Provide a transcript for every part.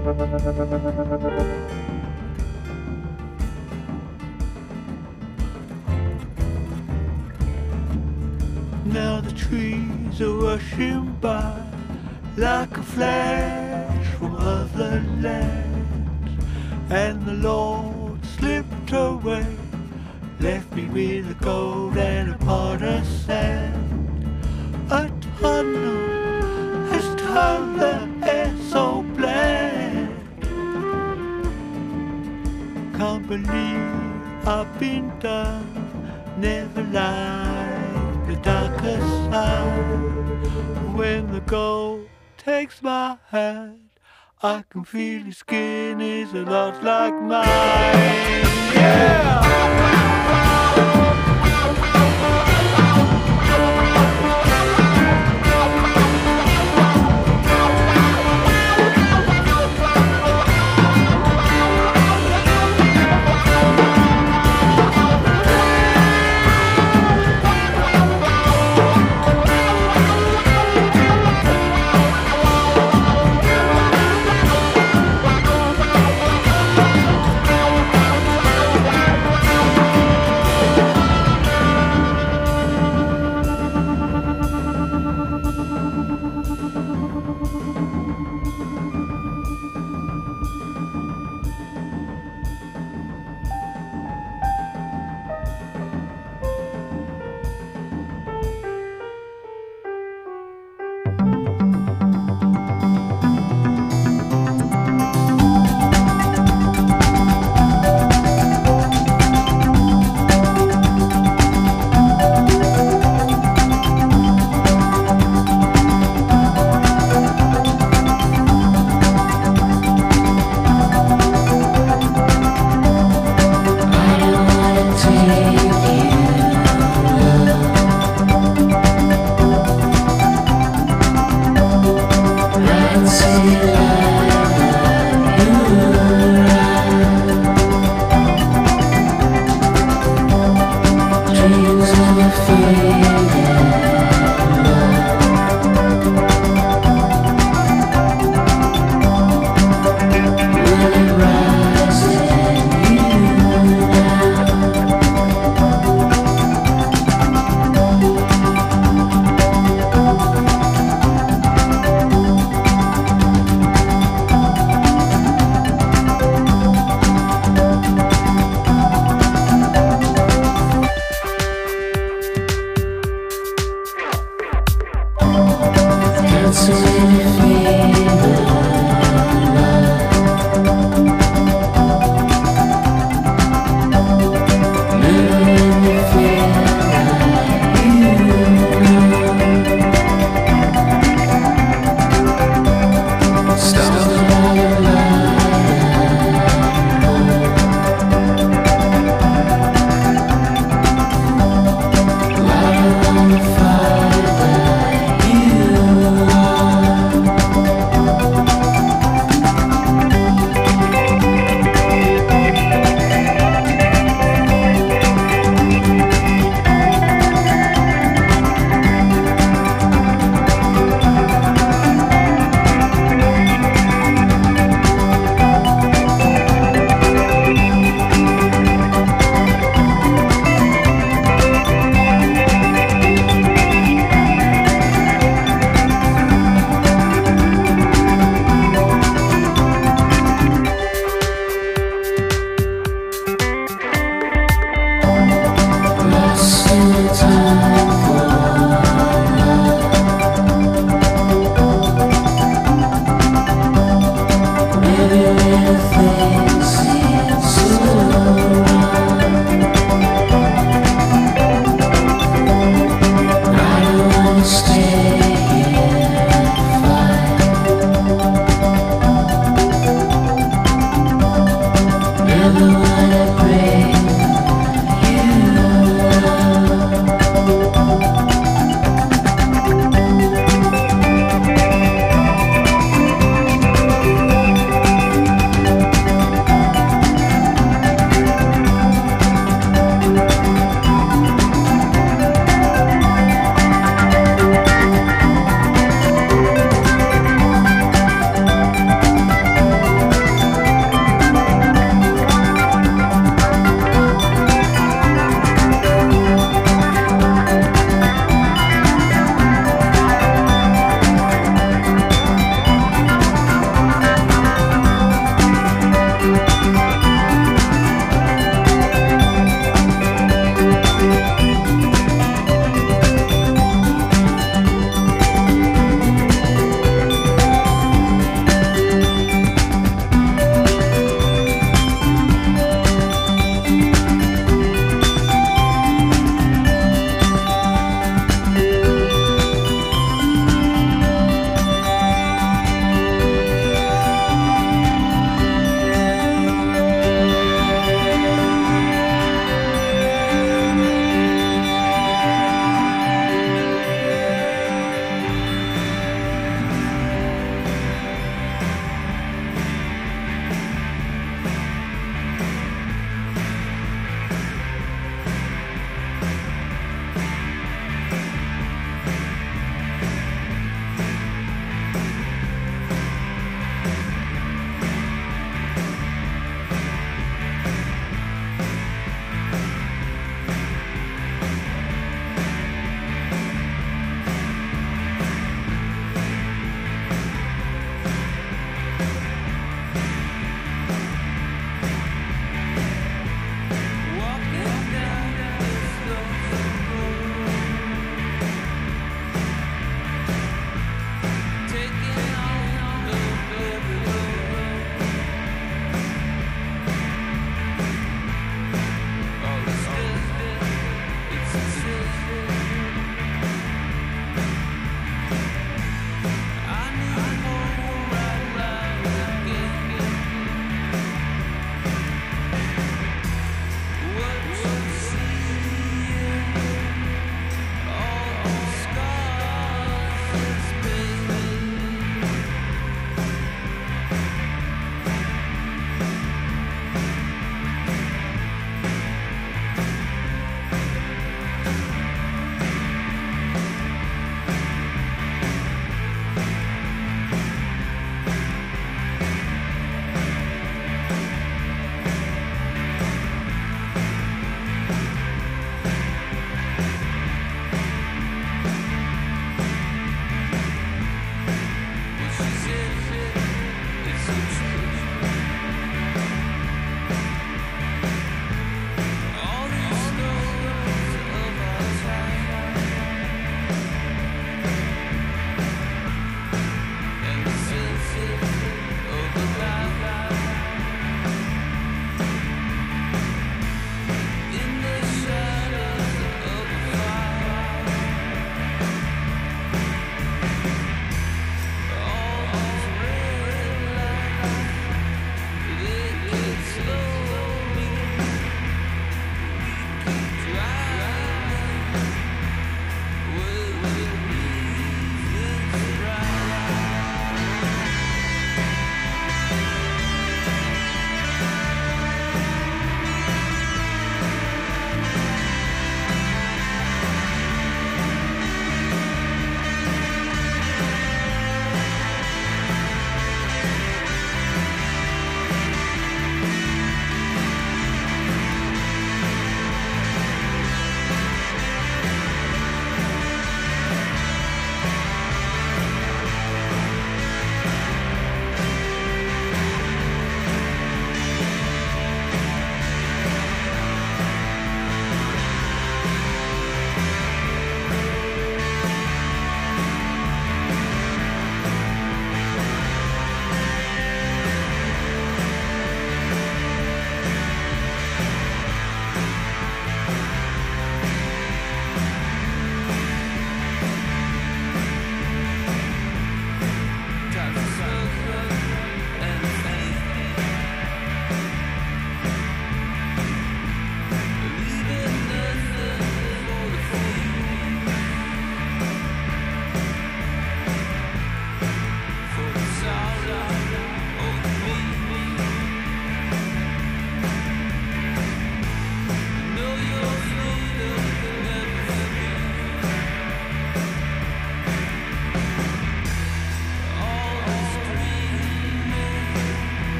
Now the trees are rushing by like a flash from other lands, and the Lord slipped away, left me with a gold and a pot of sand. Believe I've been done, never like the darker side. When the gold takes my hand, I can feel his skin is a lot like mine. Yeah!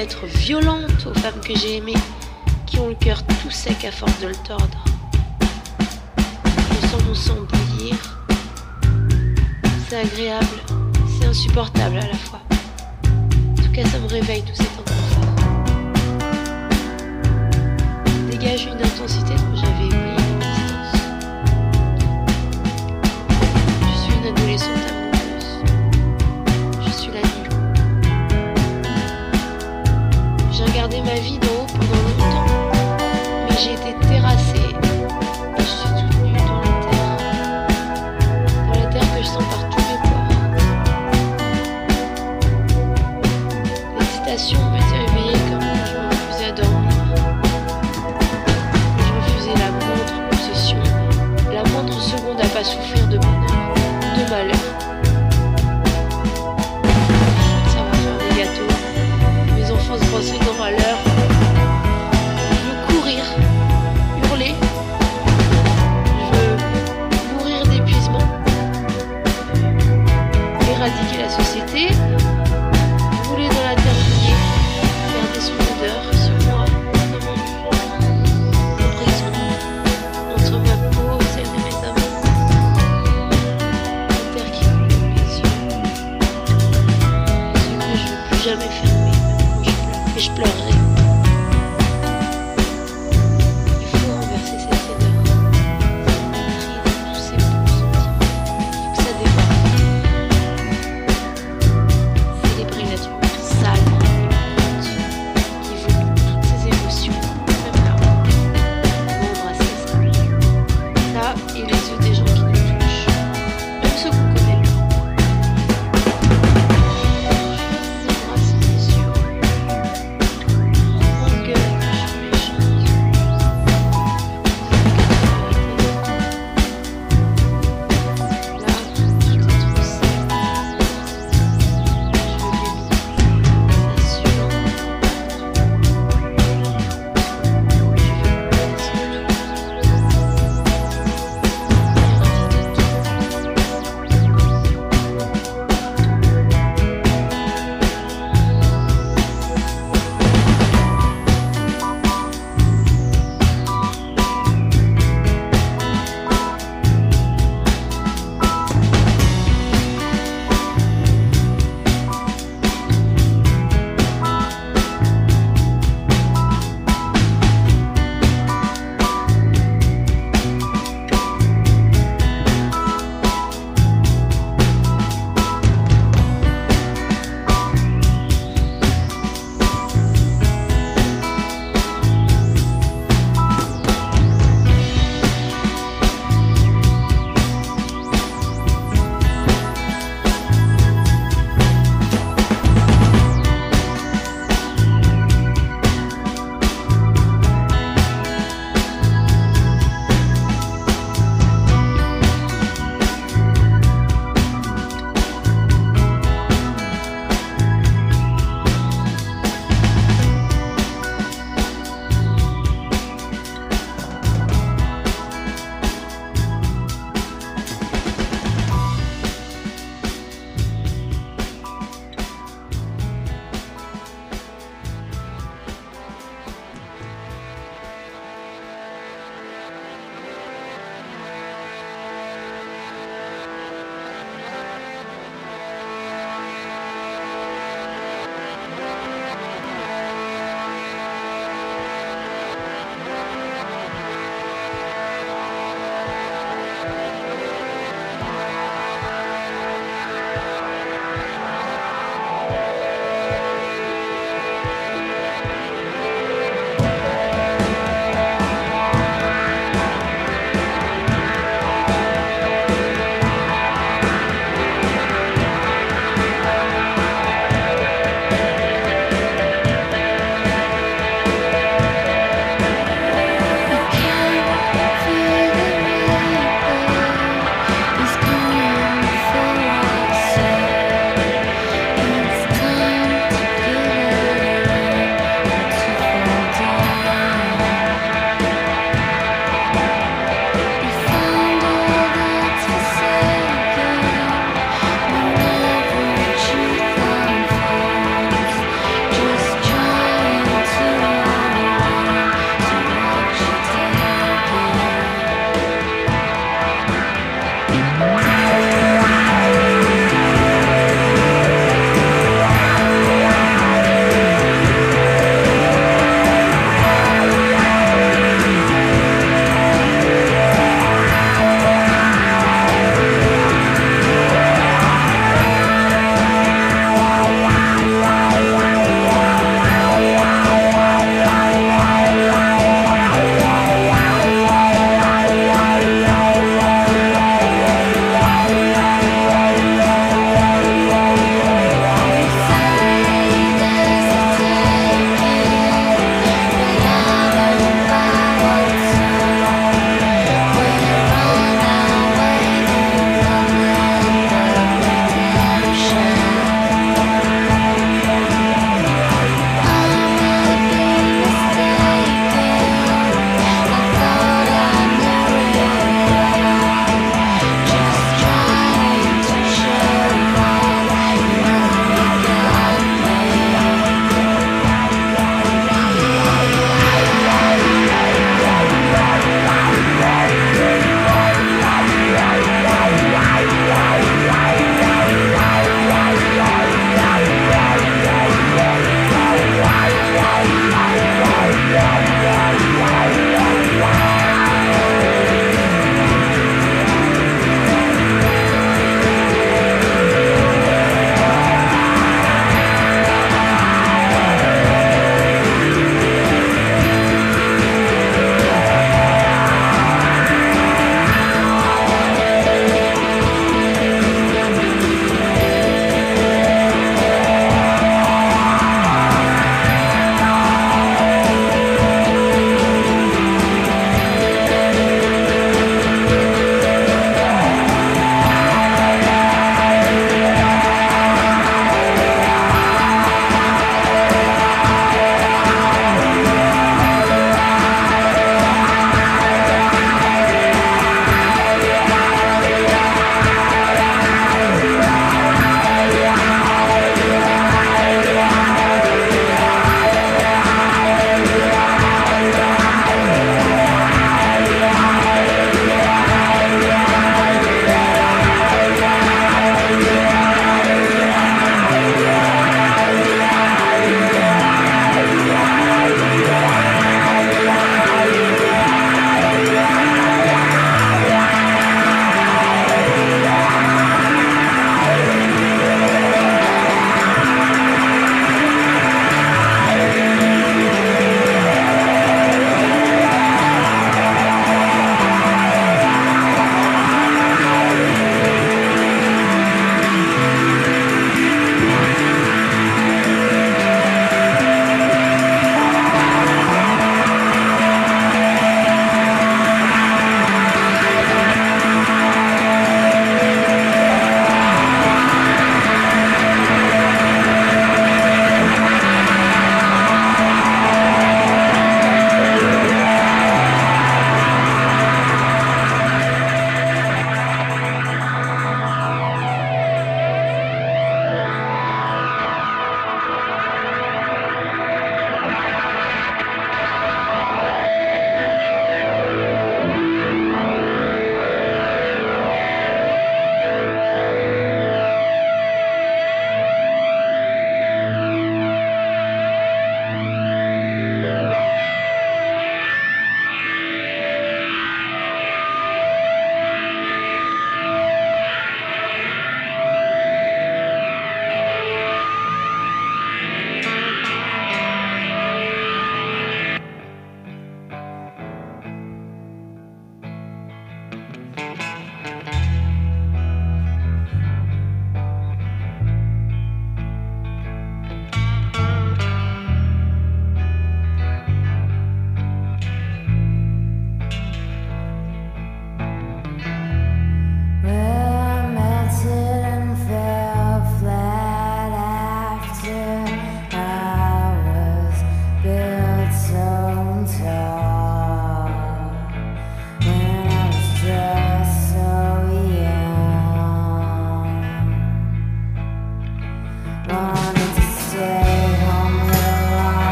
lettres violentes aux femmes que j'ai aimées, qui ont le cœur tout sec à force de le tordre. Je sens mon sang bouillir. C'est agréable, c'est insupportable à la fois.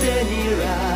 Senira.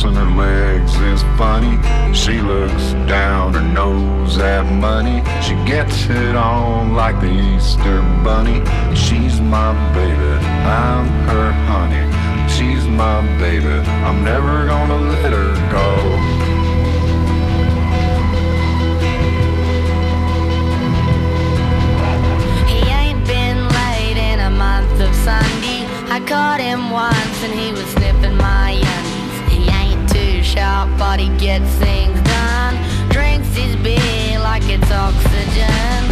crossing her legs is funny. She looks down her nose at money. She gets it on like the Easter bunny. She's my baby, I'm her honey. She's my baby, I'm never gonna let her go. month of Sunday. I caught him once and he was sniffing my sharp body gets things done. Drinks his beer like it's oxygen.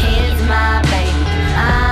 Here's my baby, I'm